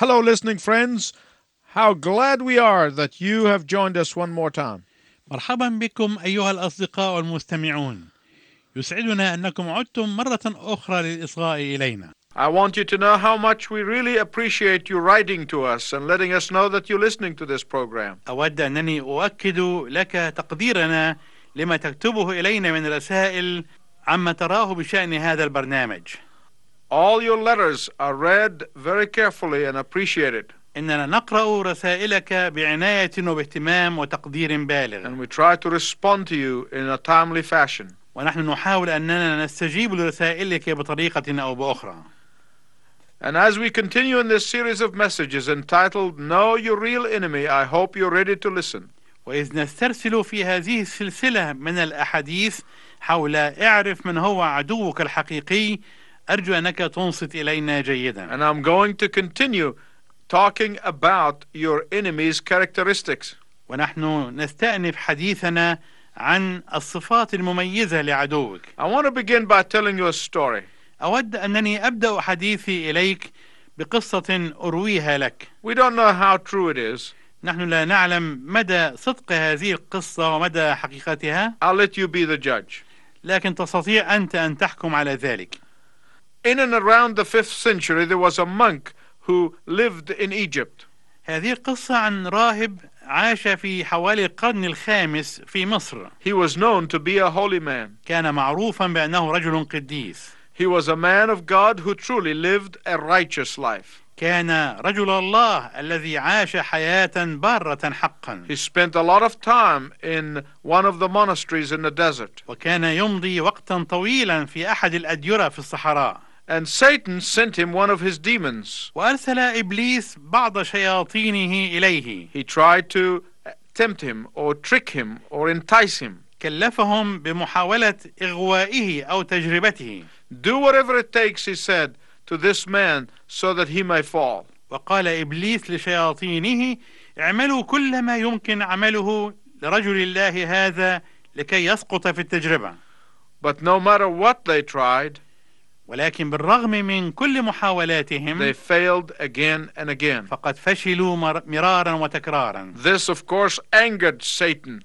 Hello, listening friends. How glad we are that you have joined us one more time. مرحبا بكم أيها الأصدقاء المستمعون يسعدنا أنكم عدتم مرة أخرى للإصغاء إلينا I want you to know how much we really appreciate you writing to us and letting us know that you're listening to this program. أود أنني أؤكد لك تقديرنا لما تكتبه إلينا من رسائل عما تراه بشأن هذا البرنامج All your letters are read very carefully and appreciated, إننا نقرأ رسائلك بعناية وباهتمام وتقدير بالغ and we try to respond to you in a timely fashion. ونحن نحاول أننا نستجيب لرسائلك بطريقة أو بأخرى And as we continue in this series of messages entitled Know Your Real Enemy, I hope you're ready to listen. وإذ نسترسل في هذه السلسلة من الأحاديث حول اعرف من هو عدوك الحقيقي أرجو أنك تنصت إلينا جيدا And I'm going to continue talking about your enemy's characteristics. ونحن نستأنف حديثنا عن الصفات المميزة لعدوك I want to begin by telling you a story. أود أنني أبدأ حديثي إليك بقصة أرويها لك We don't know how true it is. نحن لا نعلم مدى صدق هذه القصة ومدى حقيقتها I'll let you be the judge. لكن تستطيع أنت أن تحكم على ذلك In and around the 5th century, there was a monk who lived in Egypt. هذه القصة عن راهب عاش في حوالي القرن الخامس في مصر He was known to be a holy man. كان معروفا بأنه رجل قديس He was a man of God who truly lived a righteous life. كان رجل الله الذي عاش حياة بارة حقا He spent a lot of time in one of the monasteries in the desert. وكان يمضي وقتا طويلا في أحد الأديرة في الصحراء And Satan sent him one of his demons. وأرسل إبليس بعض شياطينه إليه He tried to tempt him or trick him or entice him. كلفهم بمحاولة إغوائه أو تجربته Do whatever it takes, he said, to this man so that he may fall. وقال إبليس لشياطينه اعملوا كل ما يمكن عمله لرجل الله هذا لكي يسقط في التجربة But no matter what they tried, ولكن بالرغم من كل محاولاتهم they failed again and again. فقد فشلوا مر- مرارا وتكرارا This, of course, angered Satan.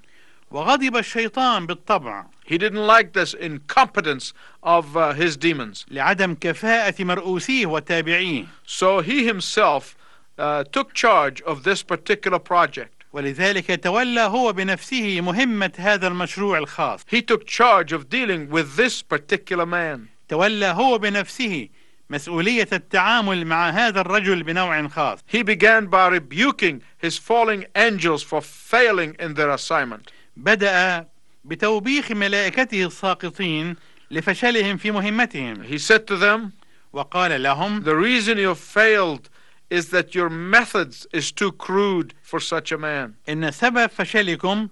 وغضب الشيطان بالطبع He didn't like this incompetence of uh, his demons. لعدم كفاءة مرؤوسيه وتابعيه So he himself uh, took charge of this particular project. ولذلك تولى هو بنفسه مهمة هذا المشروع الخاص He took charge of dealing with this particular man. تولى هو بنفسه مسؤولية التعامل مع هذا الرجل بنوع خاص He began by rebuking his falling angels for failing in their assignment. بدأ بتوبيخ ملائكته الساقطين لفشلهم في مهمتهم He said to them, وقال لهم The reason you failed is that your methods is too crude for such a man. إن سبب فشلكم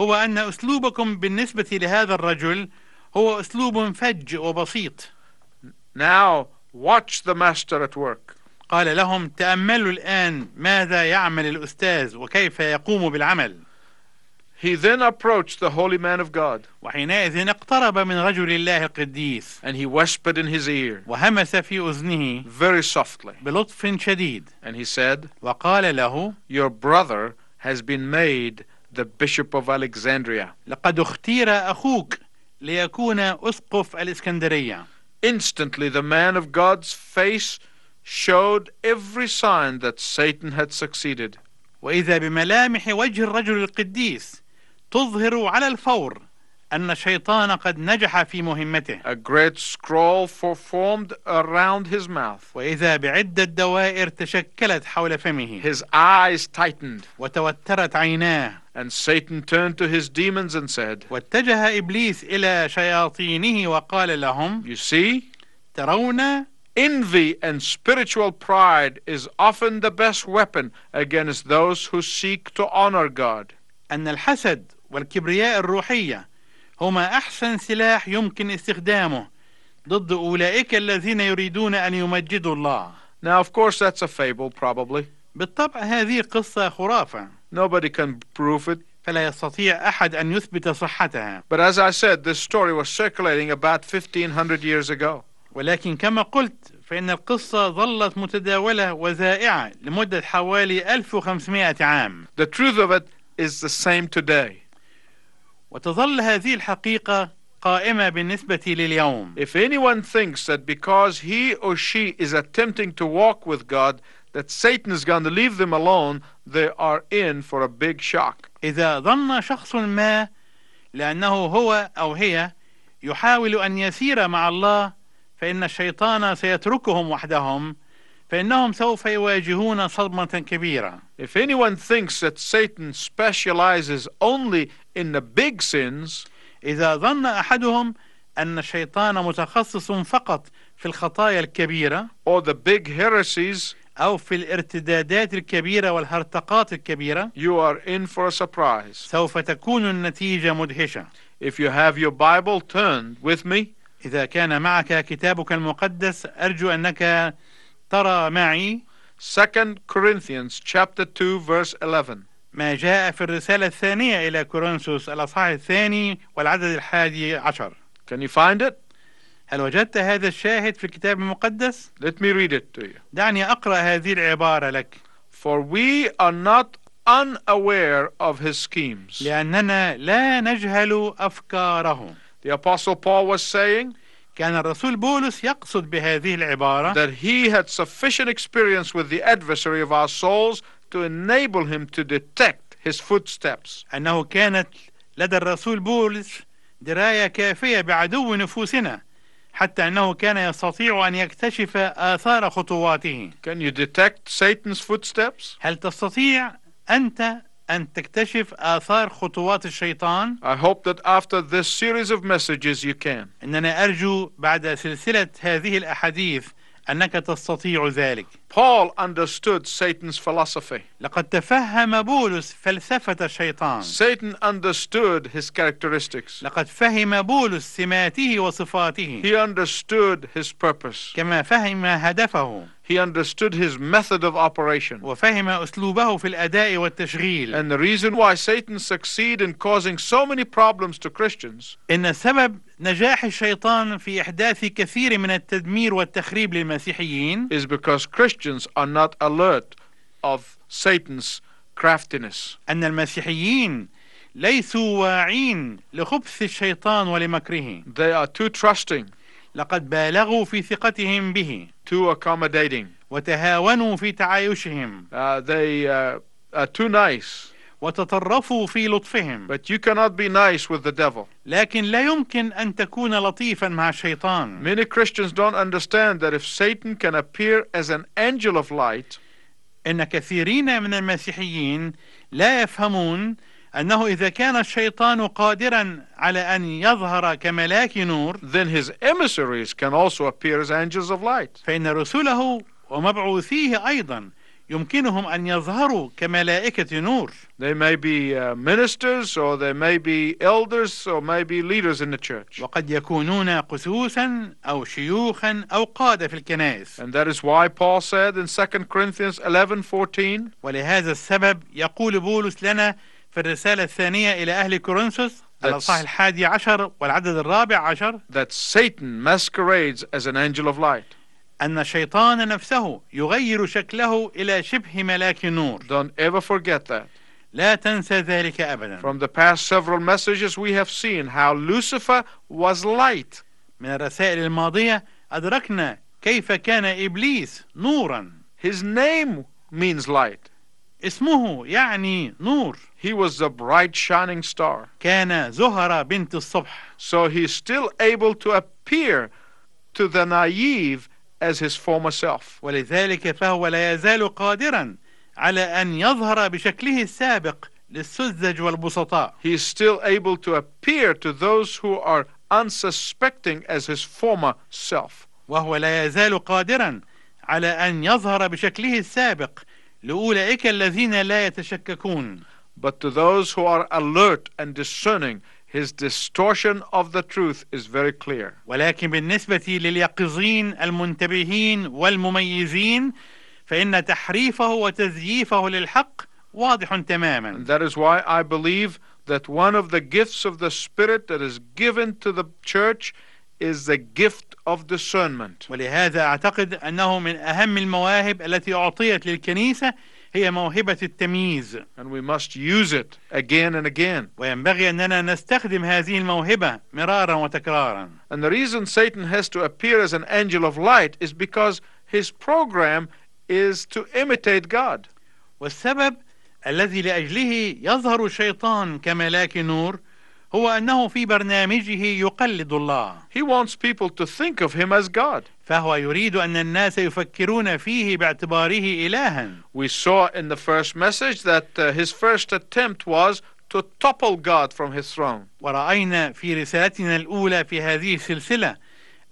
هو أن أسلوبكم بالنسبة لهذا الرجل هو أسلوب فج وبسيط Now watch the master at work. قال لهم تأملوا الآن ماذا يعمل الأستاذ وكيف يقوم بالعمل He then approached the holy man of God وحينئذ اقترب من رجل الله القديس and he whispered in his ear وهمس في أذنه very softly بلطف شديد and he said, وقال له Your brother has been made the Bishop of Alexandria. لقد اختير أخوك ليكون أسقف الإسكندرية Instantly, the man of God's face showed every sign that Satan had succeeded. وإذا بملامح وجه الرجل القديس تظهر على الفور أن الشيطان قد نجح في مهمته A great scroll for- formed around his mouth. وإذا بعدة دوائر تشكلت حول فمه His eyes tightened, وتوترت عيناه and Satan turned to his demons and said, واتجه إبليس إلى شياطينه وقال لهم You see, ترون envy and spiritual pride is often the best weapon against those who seek to honor God. أن الحسد والكبرياء الروحية هما أحسن سلاح يمكن استخدامه ضد أولئك الذين يريدون أن يمجدوا الله Now, of course, that's a fable, probably. بالطبع هذه قصة خرافة Nobody can prove it. فلا يستطيع أحد أن يثبت صحتها But as I said, this story was circulating about 1500 years ago. ولكن كما قلت فإن القصة ظلت متداولة وذائعة لمدة حوالي 1500 عام The truth of it is the same today. وتظل هذه الحقيقة قائمة بالنسبة لليوم If anyone thinks that because he or she is attempting to walk with God, that Satan is going to leave them alone, they are in for a big shock. إذا ظن شخص ما لأنه هو أو هي يحاول أن يسير مع الله فإن الشيطان سيتركهم وحدهم فإنهم سوف يواجهون صدمة كبيرة. If anyone thinks that Satan specializes only in the big sins, إذا ظن أحدهم أن الشيطان متخصص فقط في الخطايا الكبيرة or the big heresies, أو في الارتدادات الكبيرة والهرطقات الكبيرة you are in for a surprise. سوف تكون النتيجة مدهشة. If you have your Bible, turn with me. إذا كان معك كتابك المقدس أرجو أنك ترى معي 2 Corinthians chapter 2 verse 11. ما جاء في الرسالة الثانية إلى كورنثوس الأصحاح الثاني والعدد الحادي عشر Can you find it? هل وجدت هذا الشاهد في الكتاب المقدس؟ Let me read it to you. دعني أقرأ هذه العبارة لك For we are not unaware of his schemes. لأننا لا نجهل أفكاره The Apostle Paul was saying كان الرسول بولس يقصد بهذه العبارة that he had sufficient experience with the adversary of our souls to enable him to detect his footsteps. أنه كانت لدى الرسول بولس دراية كافية بعدو نفوسنا حتى أنه كان يستطيع أن يكتشف آثار خطواته Can you detect Satan's footsteps? هل تستطيع أنت أن تكتشف آثار خطوات الشيطان؟ I hope that after this series of messages you can. إننا أرجو بعد سلسلة هذه الأحاديث أنك تستطيع ذلك Paul understood Satan's philosophy. لقد تفهم بولس فلسفة الشيطان Satan understood his characteristics. لقد فهم بولس سماته وصفاته He understood his purpose. كما فهم هدفه He understood his method of operation. وفهم أسلوبه في الأداء والتشغيل And the reason why Satan succeed in causing so many problems to Christians إن سبب نجاح الشيطان في إحداث كثير من التدمير والتخريب للمسيحيين is because Christians are not alert of Satan's craftiness. أن المسيحيين ليسوا واعين لخبث الشيطان ولمكره They are too trusting, لقد بالغوا في ثقتهم به too accommodating. وتهاونوا في تعايشهم Uh, they uh, are too nice. وتطرفوا في لطفهم But you cannot be nice with the devil. لكن لا يمكن أن تكون لطيفا مع الشيطان Many Christians don't understand that if Satan can appear as an angel of light, إن كثيرين من المسيحيين لا يفهمون أنه إذا كان الشيطان قادرا على أن يظهر كملاك نور then his emissaries can also appear as angels of light. فإن رسله ومبعوثيه أيضا يمكنهم أن يظهروا كملائكة نور They may be uh, ministers, or they may be elders, or may be leaders in the church. وقد يكونون قسوسا أو شيوخا أو قادة في الكنائس And that is why Paul said in 2 Corinthians 11:14, ولهذا السبب يقول بولس لنا في الرسالة الثانية إلى أهل كورنثوس الأصحاح الحادي عشر والعدد الرابع عشر that Satan masquerades as an angel of light. أن الشيطان نفسه يغير شكله إلى شبه ملاك نور Don't ever forget that. لا تنسى ذلك أبدا From the past several messages, we have seen how Lucifer was light. من الرسائل الماضية أدركنا كيف كان إبليس نورا His name means light. اسمه يعني نور He was the bright shining star. كان زهرة بنت الصبح So he's still able to appear to the naive as his former self. ولذلك فهو لا يزال قادرا على أن يظهر بشكله السابق للسذج والبسطاء He's still able to appear to those who are unsuspecting as his former self. وهو لا يزال قادرا على أن يظهر بشكله السابق لأولئك الذين لا يتشككون But to those who are alert and discerning, his distortion of the truth is very clear. ولكن بالنسبة لليقظين المنتبهين والمميزين فإن تحريفه وتزييفه للحق واضح تماما And that is why I believe that one of the gifts of the Spirit that is given to the church is the gift of discernment. ولهذا أعتقد أنه من أهم المواهب التي أعطيت للكنيسة هي موهبة التمييز And we must use it again and again. وينبغي أننا نستخدم هذه الموهبة مرارا وتكرارا And the reason Satan has to appear as an angel of light is because his program is to imitate God. والسبب الذي لأجله يظهر الشيطان كملاك نور هو أنه في برنامجه يقلد الله He wants people to think of him as God. فهو يريد أن الناس يفكرون فيه باعتباره إلها We saw in the first message that uh, his first attempt was to topple God from his throne. ورأينا في رسالتنا الأولى في هذه السلسلة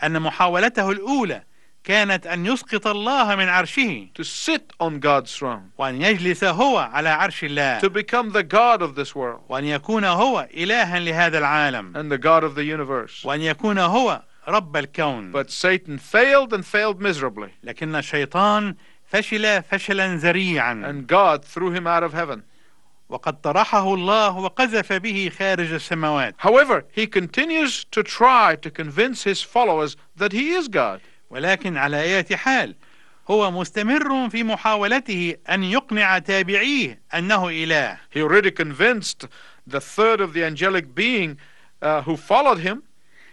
أن محاولته الأولى كانت أن يسقط الله من عرشه to sit on God's throne, وأن يجلس هو على عرش الله to become the God of this world وأن يكون هو إلها لهذا العالم and the God of the universe. وأن يكون هو رب الكون But Satan failed and failed miserably, لكن الشيطان فشل فشلا ذريعا and God threw him out of heaven. وقد طرحه الله وقذف به خارج السماوات However, he continues to try to convince his followers that he is God. ولكن على أي حال هو مستمر في محاولته أن يقنع تابعيه أنه إله He already convinced the third of the angelic being uh, who followed him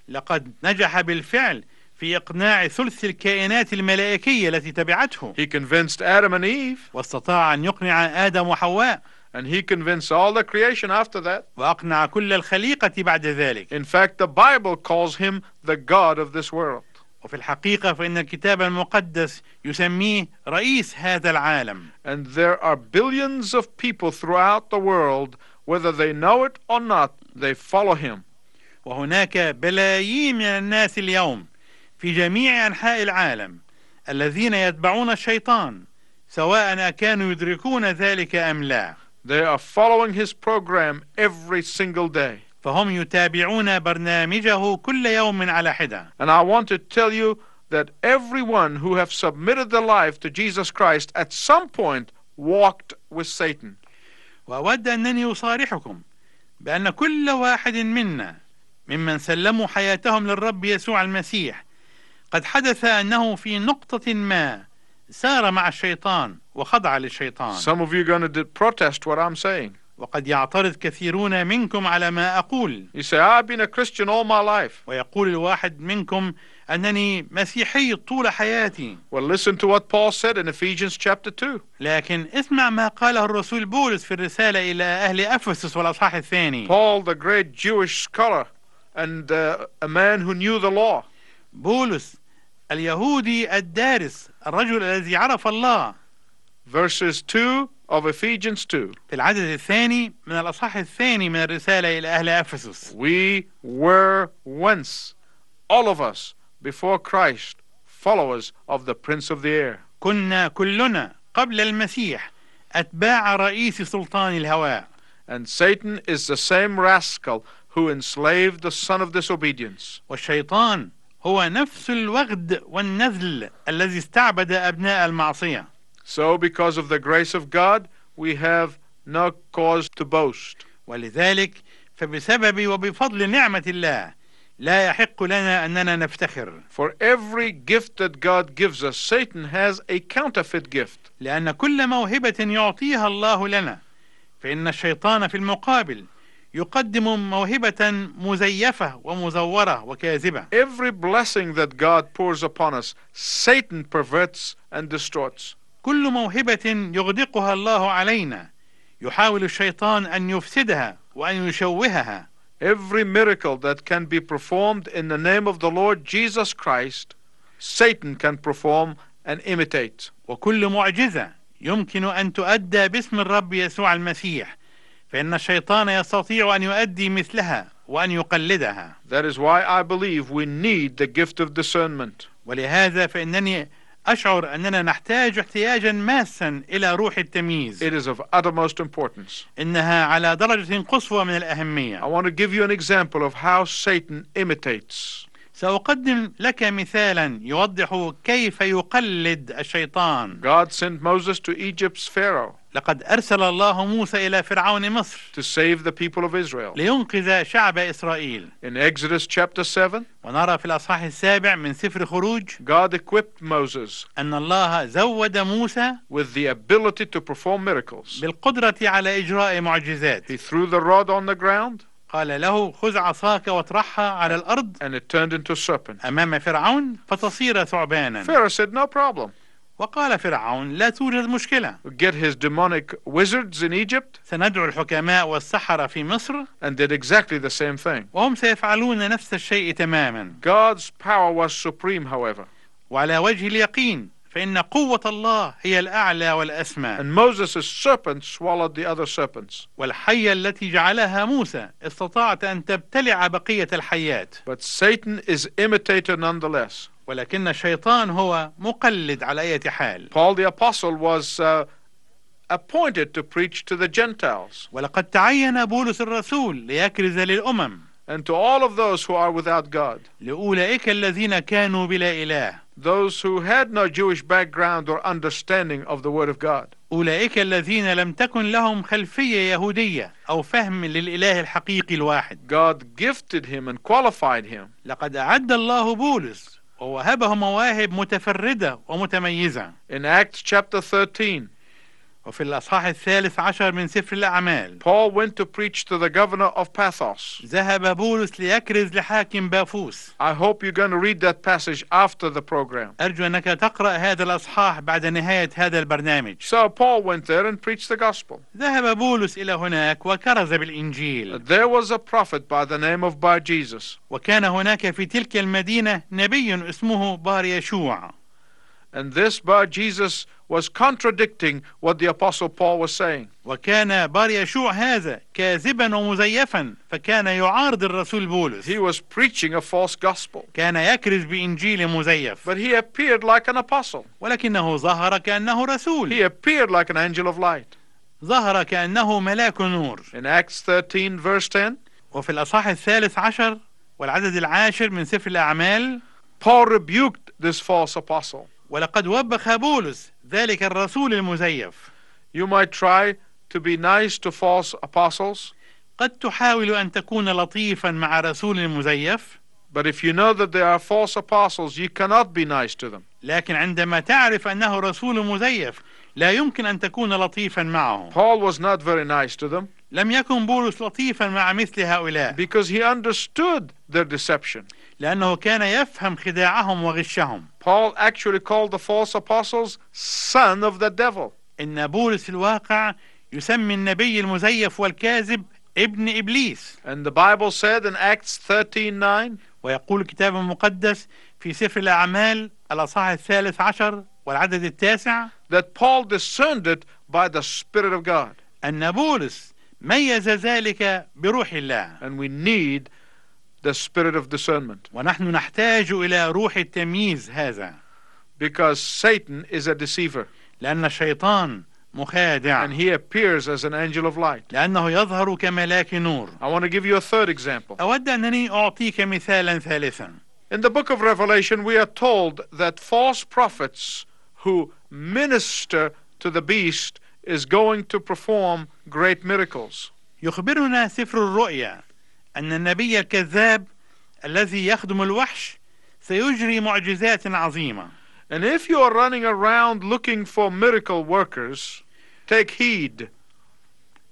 لقد نجح بالفعل في إقناع ثلث الكائنات الملائكية التي تبعته He convinced Adam and Eve, واستطاع أن يقنع آدم وحواء and he convinced all the creation after that. وأقنع كل الخليقة بعد ذلك In fact, the Bible calls him the God of this world. وفي الحقيقة فإن الكتاب المقدس يسميه رئيس هذا العالم And there are billions of people throughout the world, whether they know it or not, they follow him. وهناك بلايين من الناس اليوم في جميع أنحاء العالم الذين يتبعون الشيطان سواء كانوا يدركون ذلك أم لا They are following his program every single day. فهم يتابعون برنامجه كل يوم على حدة And I want to tell you that everyone who have submitted their life to Jesus Christ at some point walked with Satan. وأود أنني أصارحكم بأن كل واحد منا ممن سلموا حياتهم للرب يسوع المسيح قد حدث أنه في نقطة ما سار مع الشيطان وخضع للشيطان Some of you are going to protest what I'm saying. وقد يعترض كثيرون منكم على ما أقول. You say, I've been a Christian all my life. ويقول الواحد منكم أنني مسيحي طول حياتي. Well, listen to what Paul said in Ephesians chapter 2. لكن اسمع ما قاله الرسول بولس في الرسالة إلى أهل أفسس والأصحاح الثاني. Paul, the great Jewish scholar and uh, a man who knew the law, بولس اليهودي الدارس الرجل الذي عرف الله. Verses 2 of Ephesians 2. في العدد الثاني من الأصحاح الثاني من الرسالة إلى أهل أفسس We were once, all of us, before Christ, followers of the Prince of the Air. كنا كلنا قبل المسيح أتباع رئيس سلطان الهواء And Satan is the same rascal who enslaved the son of disobedience. والشيطان هو نفس الوغد والنذل الذي استعبد أبناء المعصية So, because of the grace of God, we have no cause to boast. ولذلك فبسبب وبفضل نعمة الله لا يحق لنا أننا نفتخر For every gift that God gives us, Satan has a counterfeit gift. لأن كل موهبة يعطيها الله لنا فإن الشيطان في المقابل يقدم موهبة مزيفة ومزورة وكاذبة Every blessing that God pours upon us, Satan perverts and distorts. كل موهبة يغدقها الله علينا يحاول الشيطان أن يفسدها وأن يشوهها Every miracle that can be performed in the name of the Lord Jesus Christ, Satan can perform and imitate. وكل معجزة يمكن أن تؤدى باسم الرب يسوع المسيح فإن الشيطان يستطيع أن يؤدي مثلها وأن يقلدها That is why I believe we need the gift of discernment. ولهذا فإنني أشعر أننا نحتاج احتياجا ماسا إلى روح التمييز It is of uttermost importance. إنها على درجة قصوى من I الأهمية want to give you an example of how Satan imitates. سأقدم لك مثالا يوضح كيف يقلد الشيطان God sent Moses to Egypt's Pharaoh لقد أرسل الله موسى إلى فرعون مصر to save the people of Israel. لينقذ شعب إسرائيل In Exodus chapter 7, ونرى في الأصحاح السابع من سفر خروج God equipped Moses أن الله زود موسى with the ability to perform miracles. بالقدرة على إجراء معجزات He threw the rod on the ground قال له خذ عصاك واطرحها على الأرض and it turned into a serpent. أمام فرعون فتصير ثعبانا Pharaoh said, No problem. وقال فرعون لا توجد مشكلة get his demonic wizards in Egypt سندعو الحكماء والسحرة في مصر and did exactly the same thing. وهم سيفعلون نفس الشيء تماما God's power was supreme, however, وعلى وجه اليقين فإن قوة الله هي الأعلى والأسمى and Moses' serpent swallowed the other serpents. والحية التي جعلها موسى استطاعت أن تبتلع بقية الحيات But Satan is imitator nonetheless. ولكن الشيطان هو مقلد على أي حال Paul the Apostle was uh, appointed to preach to the Gentiles ولقد تعين بولس الرسول ليكرز للأمم and to all of those who are without God, لأولئك الذين كانوا بلا إله those who had no Jewish background or understanding of the Word of God. أولئك الذين لم تكن لهم خلفية يهودية أو فهم للإله الحقيقي الواحد God gifted him and qualified him لقد أعد الله بولس ووهبه مواهب متفردة ومتميزة in Acts chapter 13. وفي الأصحاح الثالث عشر من سفر الأعمال Paul went to preach to the governor of Pathos. ذهب بولس ليكرز لحاكم بافوس I hope you're going to read that passage after the program. أرجو أنك تقرأ هذا الأصحاح بعد نهاية هذا البرنامج So Paul went there and preached the gospel. ذهب بولس إلى هناك وكرز بالإنجيل There was a prophet by the name of Bar Jesus, وكان هناك في تلك المدينة نبي اسمه بار يشوع and this Bar Jesus was contradicting what the apostle Paul was saying. وكان بار يشوع هذا كاذبا ومزيفا فكان يعارض الرسول بولس He was preaching a false gospel, كان يكرز بإنجيل مزيف but he appeared like an apostle. ولكنه ظهر كأنه رسول He appeared like an angel of light. ظهر كأنه ملاك نور In Acts 13, verse 10, وفي الأصحاح الثالث عشر والعدد العاشر من سفر الأعمال Paul rebuked this false apostle. ولقد وبخ بولس ذلك الرسول المزيف You might try to be nice to false apostles, قد تحاول أن تكون لطيفا مع رسول مزيف but if you know that they are false apostles, you cannot be nice to them. لكن عندما تعرف أنه رسول مزيف لا يمكن أن تكون لطيفا معه Paul was not very nice to them لم يكن بولس لطيفا مع مثل هؤلاء because he understood their deception. لأنه كان يفهم خداعهم وغشهم Paul actually called the false apostles son of the devil. إن بولس في الواقع يسمي النبي المزيف والكاذب ابن إبليس And the Bible said in Acts 13:9 ويقول الكتاب المقدس في سفر الأعمال الأصحاح الثالث عشر والعدد التاسع that Paul discerned it by the Spirit of God. أن بولس ميز ذلك بروح الله And we need the spirit of discernment ونحن نحتاج إلى روح التمييز هذا because Satan is a deceiver لأن الشيطان مخادع and he appears as an angel of light. لأنه يظهر كملاك نور I want to give you a third example. أود أنني أعطيك مثالا ثالثا In the book of Revelation, we are told that false prophets who minister to the beast is going to perform great miracles. يخبرنا سفر الرؤيا أن النبي الكذاب الذي يخدم الوحش سيجري معجزات عظيمة And if you are running around looking for miracle workers, take heed.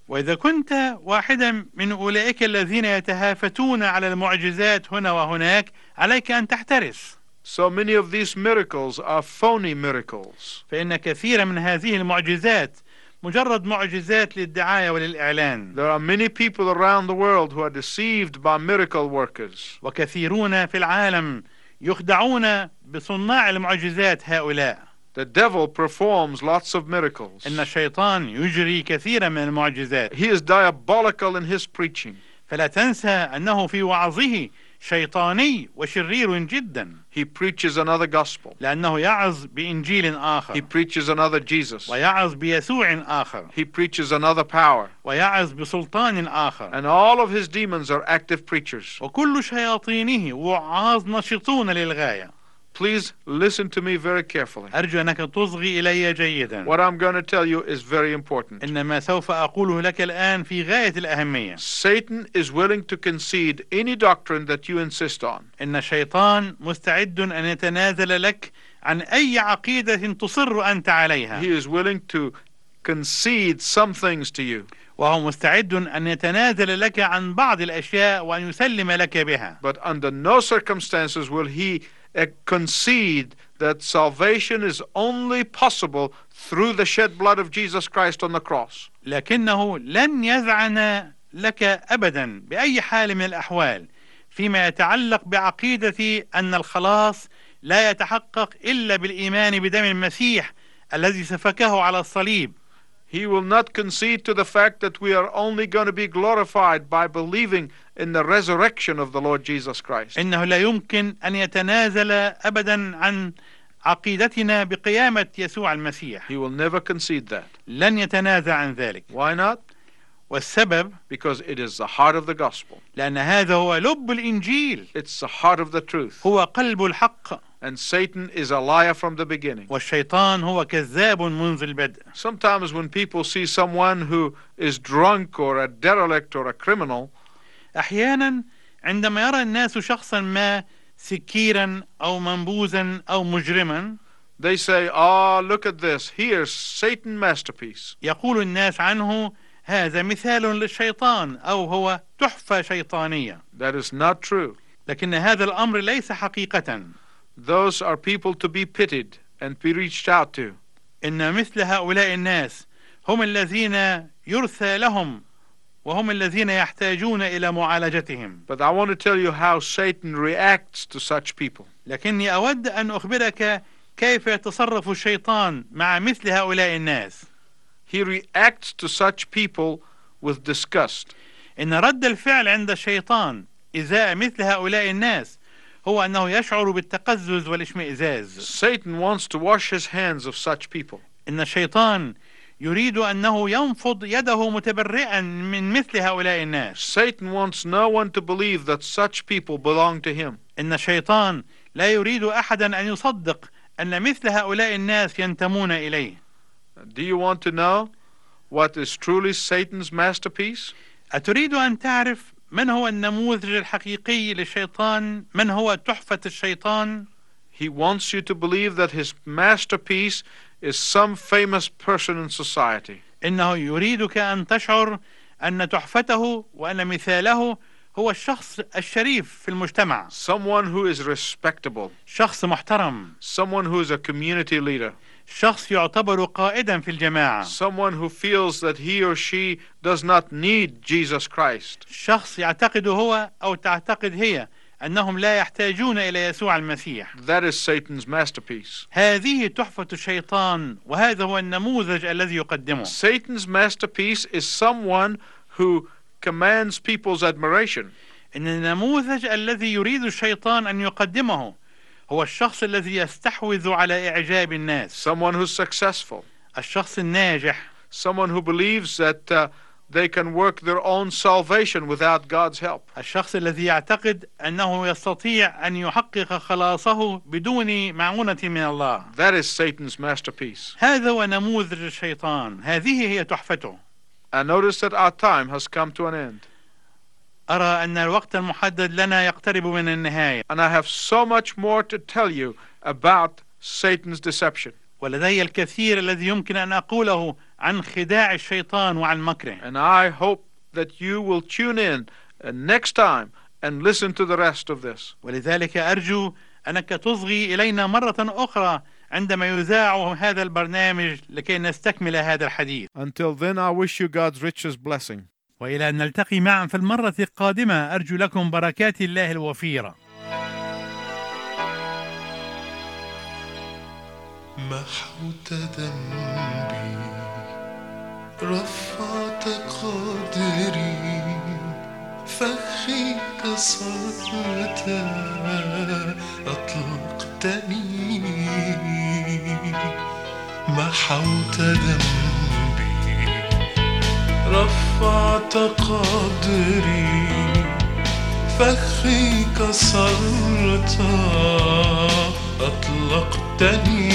وإذا كنت واحدا من أولئك الذين يتهافتون على المعجزات هنا وهناك عليك أن تحترس So many of these miracles are phony miracles. فإن كثيرا من هذه المعجزات مجرد معجزات للدعاية وللإعلان There are many people around the world who are deceived by miracle workers. وكثيرون في العالم يخدعون بصناع المعجزات هؤلاء The devil performs lots of miracles. إن الشيطان يجري كثيرا من المعجزات He is diabolical in his preaching. فلا تنسى أنه في وعظه شيطاني وشرير جدا He preaches another gospel. لأنه يعظ بإنجيل He آخر preaches another Jesus. ويعظ بيسوع آخر He preaches another power. ويعظ بسلطان آخر And all of his demons are active preachers. وكل شياطينه وعاظ نشطون للغاية Please listen to me very carefully. أرجو أنك تصغي إلي جيدا What I'm going to tell you is very important. إن ما سوف أقوله لك الآن في غاية الأهمية Satan is willing to concede any doctrine that you insist on. إن الشيطان مستعد أن يتنازل لك عن أي عقيدة تصر أنت عليها He is willing to concede some things to you. وهو مستعد أن يتنازل لك عن بعض الأشياء وأن يسلم لك بها But under no circumstances will he uh, concede that salvation is only possible through the shed blood of Jesus Christ on the cross. لكنه لن يذعن لك أبدا بأي حال من الأحوال فيما يتعلق بعقيدة أن الخلاص لا يتحقق إلا بالإيمان بدم المسيح الذي سفكه على الصليب He will not concede to the fact that we are only going to be glorified by believing in the resurrection of the Lord Jesus Christ. إنه لا يمكن أن يتنازل أبدا عن عقيدتنا بقيامة يسوع المسيح He will never concede that. لن يتنازل عن ذلك Why not? والسبب Because it is the heart of the gospel. لأن هذا هو لب الإنجيل It's the heart of the truth. هو قلب الحق And Satan is a liar from the beginning. والشيطان هو كذاب منذ البدء Sometimes when people see someone who is drunk or a derelict or a criminal, أحيانا عندما يرى الناس شخصا ما سكيرا أو منبوذا أو مجرما they say, Oh, look at this. Here's Satan masterpiece. يقول الناس عنه هذا مثال للشيطان أو هو تحفة شيطانية That is not true. لكن هذا الأمر ليس حقيقة Those are people to be pitied and be reached out to. إن مثل هؤلاء الناس هم الذين يرثى لهم وهم الذين يحتاجون إلى معالجتهم But I want to tell you how Satan reacts to such people. لكني أود أن أخبرك كيف يتصرف الشيطان مع مثل هؤلاء الناس He reacts to such people with disgust. إن رد الفعل عند الشيطان إزاء مثل هؤلاء الناس هو أنه يشعر بالتقزز والاشمئزاز Satan wants to wash his hands of such people. إن الشيطان يريد أنه ينفض يده متبرئا من مثل هؤلاء الناس Satan wants no one to believe that such people belong to him. إن الشيطان لا يريد أحدا أن يصدق أن مثل هؤلاء الناس ينتمون إليه Do you want to know what is truly Satan's masterpiece? أتريد أن تعرف من هو النموذج الحقيقي للشيطان من هو تحفة الشيطان He wants you to believe that his masterpiece is some famous person in society. إنه يريدك أن تشعر أن تحفته وأن مثاله هو الشخص الشريف في المجتمع Someone who is respectable. شخص محترم Someone who is a community leader. شخص يعتبر قائدا في الجماعة Someone who feels that he or she does not need Jesus Christ. شخص يعتقد هو أو تعتقد هي أنهم لا يحتاجون إلى يسوع المسيح That is Satan's masterpiece. هذه تحفة الشيطان وهذا هو النموذج الذي يقدمه Satan's masterpiece is someone who commands people's admiration. إن النموذج الذي يريد الشيطان أن يقدمه هو الشخص الذي يستحوذ على إعجاب الناس Someone who's successful. الشخص الناجح Someone who believes that uh, they can work their own salvation without God's help. الشخص الذي يعتقد أنه يستطيع أن يحقق خلاصه بدون معونة من الله That is Satan's masterpiece. هذا هو نموذج الشيطان هذه هي تحفته And notice that our time has come to an end. أرى أن الوقت المحدد لنا يقترب من النهاية And I have so much more to tell you about Satan's deception. ولدي الكثير الذي يمكن أن أقوله عن خداع الشيطان وعن مكره And I hope that you will tune in uh, next time and listen to the rest of this. ولذلك أرجو أنك تصغي إلينا مرة أخرى عندما يذاع هذا البرنامج لكي نستكمل هذا الحديث Until then, I wish you God's richest blessing. وإلى أن نلتقي معا في المرة القادمة أرجو لكم بركات الله الوفيرة. محوت ذنبي رفعت قدري فخي كسرت أطلقتني. محوت ذنبي. رفعت قدري فخي كسرت أطلقتني.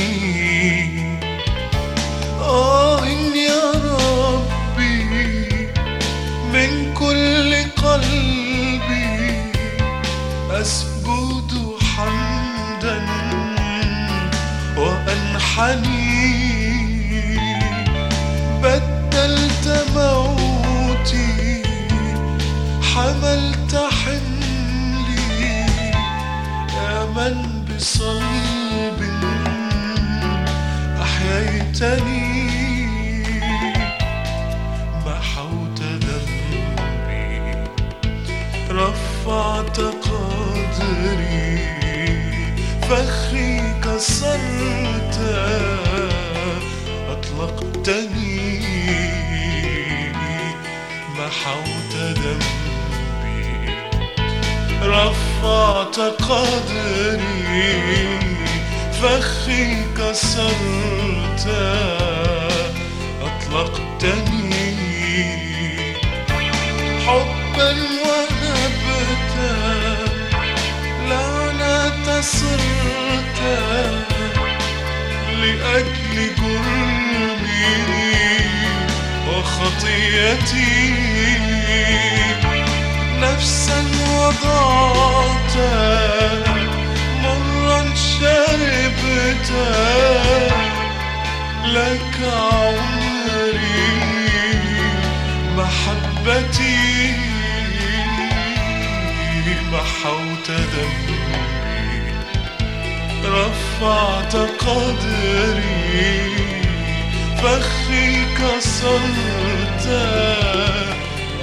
آه يا ربي من كل قلبي أسجد حمدا وأنحني. حملت حملي يا من بصلب أحييتني محوت ذنبي رفعت قدري فخي كسرت قدري فخي كسرت أطلقتني. حبا ونبتا لعنة صرت لأجل جرمي وخطيتي. نفسا وضعت مرا شربت لك عمري محبتي محوت ذنبي. رفعت قدري فخي كسرت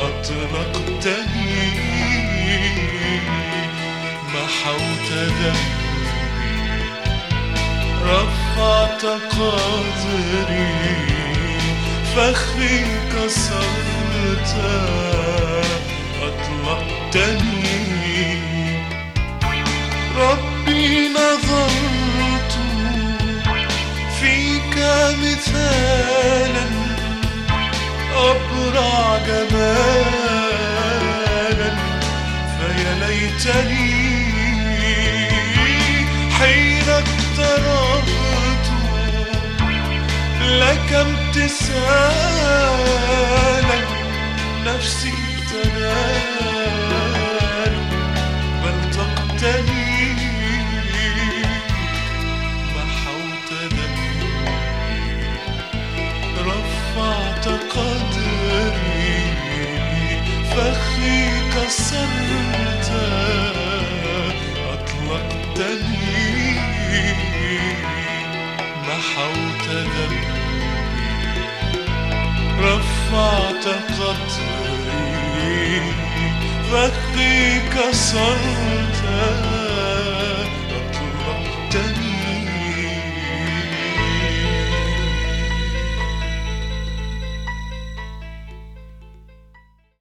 أطلقتني محوت ذنبي رفعت قدري فخي كسرت أطلقتني ربي نظرت فيك مثالا أبرع جمالا فيا ليتني حين اقتربت لك امتثالا نفسي كسرت أطلقتني محوت ذنبي رفعت قدري فخي كسرت